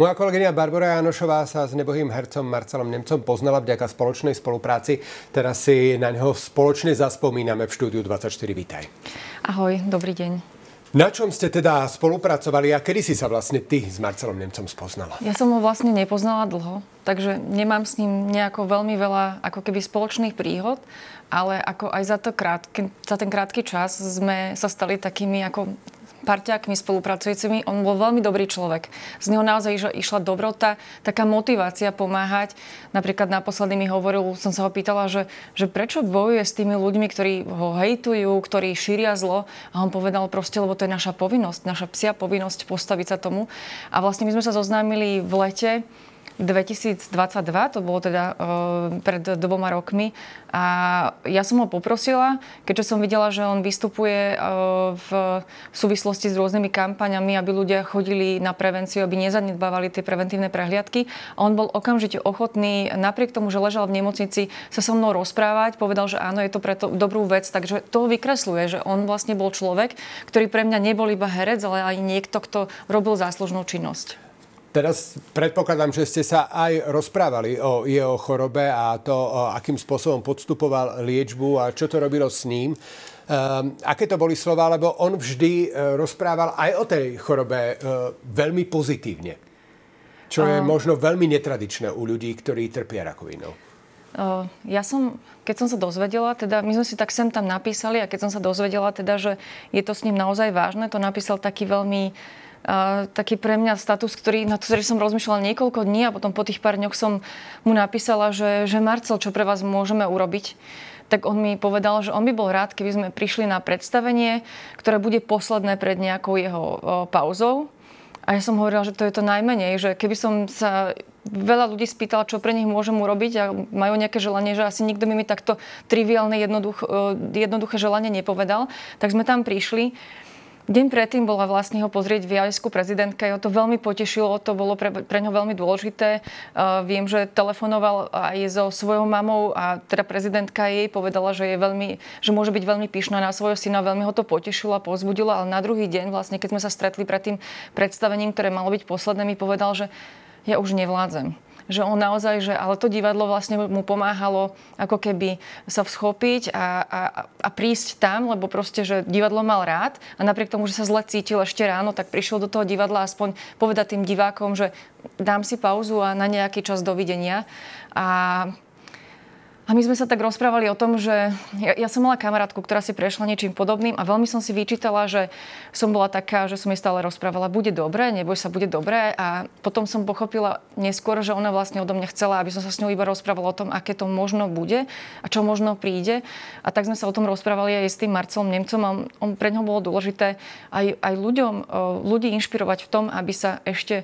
Moja kolegyňa Barbara Janošová sa s nebohým hercom Marcelom Nemcom poznala vďaka spoločnej spolupráci. Teraz si na neho spoločne zaspomíname v štúdiu 24. Vítaj. Ahoj, dobrý deň. Na čom ste teda spolupracovali a kedy si sa vlastne ty s Marcelom Nemcom spoznala? Ja som ho vlastne nepoznala dlho, takže nemám s ním nejako veľmi veľa ako keby spoločných príhod, ale ako aj za, to krátky, za ten krátky čas sme sa stali takými ako parťákmi, spolupracujúcimi. On bol veľmi dobrý človek. Z neho naozaj išla dobrota, taká motivácia pomáhať. Napríklad naposledy mi hovoril, som sa ho pýtala, že, že prečo bojuje s tými ľuďmi, ktorí ho hejtujú, ktorí šíria zlo. A on povedal proste, lebo to je naša povinnosť, naša psia povinnosť postaviť sa tomu. A vlastne my sme sa zoznámili v lete 2022, to bolo teda uh, pred dvoma rokmi. A ja som ho poprosila, keďže som videla, že on vystupuje uh, v súvislosti s rôznymi kampaňami, aby ľudia chodili na prevenciu, aby nezanedbávali tie preventívne prehliadky. A on bol okamžite ochotný, napriek tomu, že ležal v nemocnici, sa so mnou rozprávať. Povedal, že áno, je to preto dobrú vec. Takže to vykresluje, že on vlastne bol človek, ktorý pre mňa nebol iba herec, ale aj niekto, kto robil záslužnú činnosť. Teraz predpokladám, že ste sa aj rozprávali o jeho chorobe a to, akým spôsobom podstupoval liečbu a čo to robilo s ním. Um, aké to boli slova, lebo on vždy uh, rozprával aj o tej chorobe uh, veľmi pozitívne. Čo je možno veľmi netradičné u ľudí, ktorí trpia rakovinou. Uh, ja som, keď som sa dozvedela, teda my sme si tak sem tam napísali a keď som sa dozvedela, teda, že je to s ním naozaj vážne, to napísal taký veľmi uh, taký pre mňa status, ktorý, na ktorý som rozmýšľala niekoľko dní a potom po tých pár dňoch som mu napísala, že, že Marcel, čo pre vás môžeme urobiť tak on mi povedal, že on by bol rád, keby sme prišli na predstavenie, ktoré bude posledné pred nejakou jeho o, pauzou. A ja som hovorila, že to je to najmenej, že keby som sa veľa ľudí spýtala, čo pre nich môžem urobiť a majú nejaké želanie, že asi nikto mi mi takto triviálne, jednoduch, jednoduché želanie nepovedal, tak sme tam prišli. Deň predtým bola vlastne ho pozrieť v Jajsku prezidentka. Jo to veľmi potešilo, to bolo pre, pre ňo veľmi dôležité. Uh, viem, že telefonoval aj so svojou mamou a teda prezidentka jej povedala, že, je veľmi, že môže byť veľmi pyšná na svojho syna. Veľmi ho to potešilo a pozbudilo, ale na druhý deň, vlastne, keď sme sa stretli pred tým predstavením, ktoré malo byť posledné, mi povedal, že ja už nevládzem že on naozaj, že ale to divadlo vlastne mu pomáhalo ako keby sa vschopiť a, a, a prísť tam, lebo proste, že divadlo mal rád a napriek tomu, že sa zle cítil ešte ráno, tak prišiel do toho divadla aspoň povedať tým divákom, že dám si pauzu a na nejaký čas dovidenia. A a my sme sa tak rozprávali o tom, že ja, ja som mala kamarátku, ktorá si prešla niečím podobným a veľmi som si vyčítala, že som bola taká, že som jej stále rozprávala, bude dobré, neboj sa, bude dobré. A potom som pochopila neskôr, že ona vlastne odo mňa chcela, aby som sa s ňou iba rozprávala o tom, aké to možno bude a čo možno príde. A tak sme sa o tom rozprávali aj s tým Marcelom Nemcom a on, pre ňoho bolo dôležité aj, aj ľuďom, ľudí inšpirovať v tom, aby sa ešte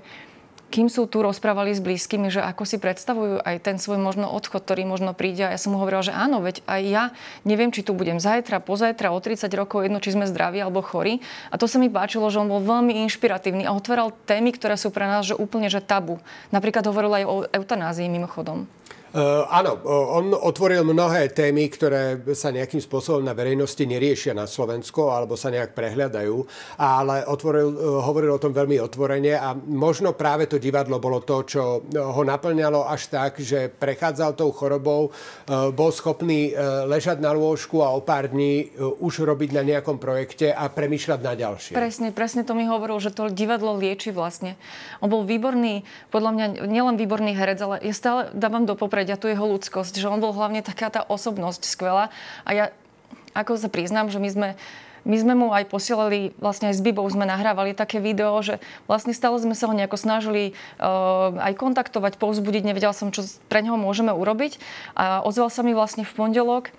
kým sú tu rozprávali s blízkymi, že ako si predstavujú aj ten svoj možno odchod, ktorý možno príde. A ja som mu hovorila, že áno, veď aj ja neviem, či tu budem zajtra, pozajtra, o 30 rokov, jedno, či sme zdraví alebo chorí. A to sa mi páčilo, že on bol veľmi inšpiratívny a otváral témy, ktoré sú pre nás že úplne že tabu. Napríklad hovoril aj o eutanázii mimochodom. Uh, áno, on otvoril mnohé témy, ktoré sa nejakým spôsobom na verejnosti neriešia na Slovensku alebo sa nejak prehľadajú, ale otvoril, uh, hovoril o tom veľmi otvorene a možno práve to divadlo bolo to, čo ho naplňalo až tak, že prechádzal tou chorobou, bol schopný ležať na lôžku a o pár dní už robiť na nejakom projekte a premýšľať na ďalšie. Presne, presne to mi hovoril, že to divadlo lieči vlastne. On bol výborný, podľa mňa nielen výborný herec, ale ja stále dávam do popredia popredia tú jeho ľudskosť, že on bol hlavne taká tá osobnosť skvelá. A ja, ako sa priznám, že my sme my sme mu aj posielali, vlastne aj s Bibou sme nahrávali také video, že vlastne stále sme sa ho nejako snažili uh, aj kontaktovať, povzbudiť, nevedel som, čo pre neho môžeme urobiť. A ozval sa mi vlastne v pondelok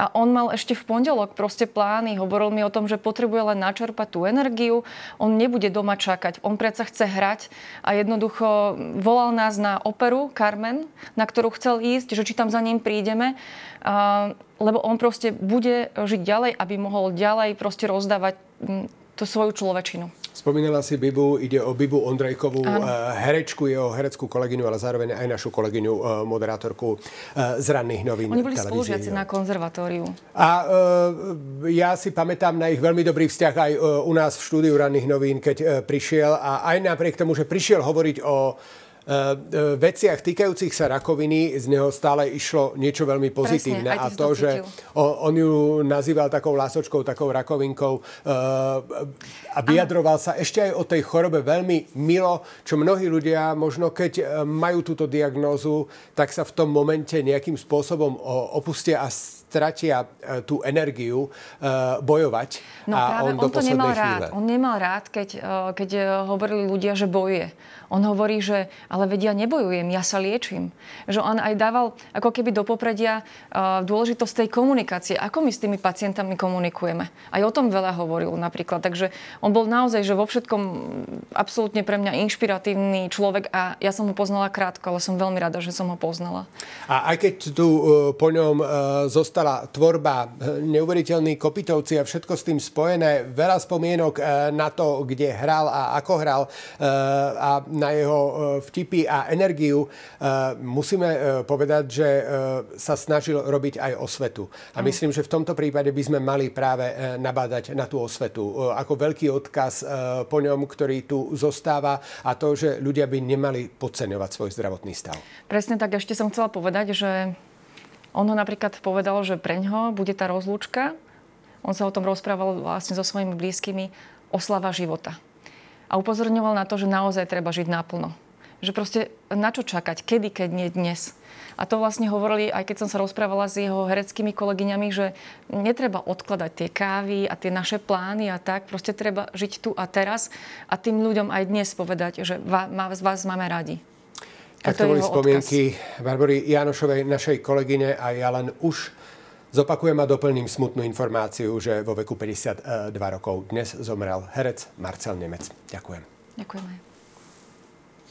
a on mal ešte v pondelok proste plány, hovoril mi o tom, že potrebuje len načerpať tú energiu, on nebude doma čakať, on predsa chce hrať. A jednoducho volal nás na operu Carmen, na ktorú chcel ísť, že či tam za ním prídeme, a, lebo on proste bude žiť ďalej, aby mohol ďalej proste rozdávať tú svoju človečinu. Spomínala si Bibu, ide o Bibu Ondrejkovú, Áno. Eh, herečku, jeho hereckú kolegyňu, ale zároveň aj našu kolegyňu, eh, moderátorku eh, z ranných novín. Oni boli spolužiaci na konzervatóriu. A ja si pamätám na ich veľmi dobrý vzťah aj u nás v štúdiu ranných novín, keď prišiel a aj napriek tomu, že prišiel hovoriť o veciach týkajúcich sa rakoviny z neho stále išlo niečo veľmi pozitívne. Presne, a to, to že on, on ju nazýval takou lásočkou, takou rakovinkou uh, a vyjadroval Aha. sa ešte aj o tej chorobe veľmi milo, čo mnohí ľudia možno keď majú túto diagnózu, tak sa v tom momente nejakým spôsobom opustia a stratia tú energiu bojovať. No a práve on, on to nemal chvíle. rád. On nemal rád, keď, keď hovorili ľudia, že bojuje. On hovorí, že ale vedia, nebojujem, ja sa liečím. Že on aj dával ako keby do popredia uh, dôležitosť tej komunikácie. Ako my s tými pacientami komunikujeme. Aj o tom veľa hovoril napríklad. Takže on bol naozaj, že vo všetkom absolútne pre mňa inšpiratívny človek a ja som ho poznala krátko, ale som veľmi rada, že som ho poznala. A aj keď tu uh, po ňom uh, zostala tvorba, uh, neuveriteľní kopitovci a všetko s tým spojené, veľa spomienok uh, na to, kde hral a ako hral uh, a na jeho e, vtipy a energiu, e, musíme e, povedať, že sa snažil robiť aj osvetu. A myslím, že v tomto prípade by sme mali práve nabádať na tú osvetu. Ako veľký odkaz po ňom, ktorý tu zostáva a to, že ľudia by nemali podceňovať svoj zdravotný stav. Presne tak. Ešte som chcela povedať, že on ho napríklad povedal, že preňho bude tá rozlúčka. On sa o tom rozprával vlastne so svojimi blízkymi. Oslava života a upozorňoval na to, že naozaj treba žiť naplno. Že proste na čo čakať, kedy, keď nie dnes. A to vlastne hovorili, aj keď som sa rozprávala s jeho hereckými kolegyňami, že netreba odkladať tie kávy a tie naše plány a tak. Proste treba žiť tu a teraz a tým ľuďom aj dnes povedať, že vás, vás máme radi. Tak to, to boli spomienky Barbory Janošovej, našej kolegyne a ja len už Zopakujem a doplním smutnú informáciu, že vo veku 52 rokov dnes zomrel herec Marcel Nemec. Ďakujem. Ďakujem.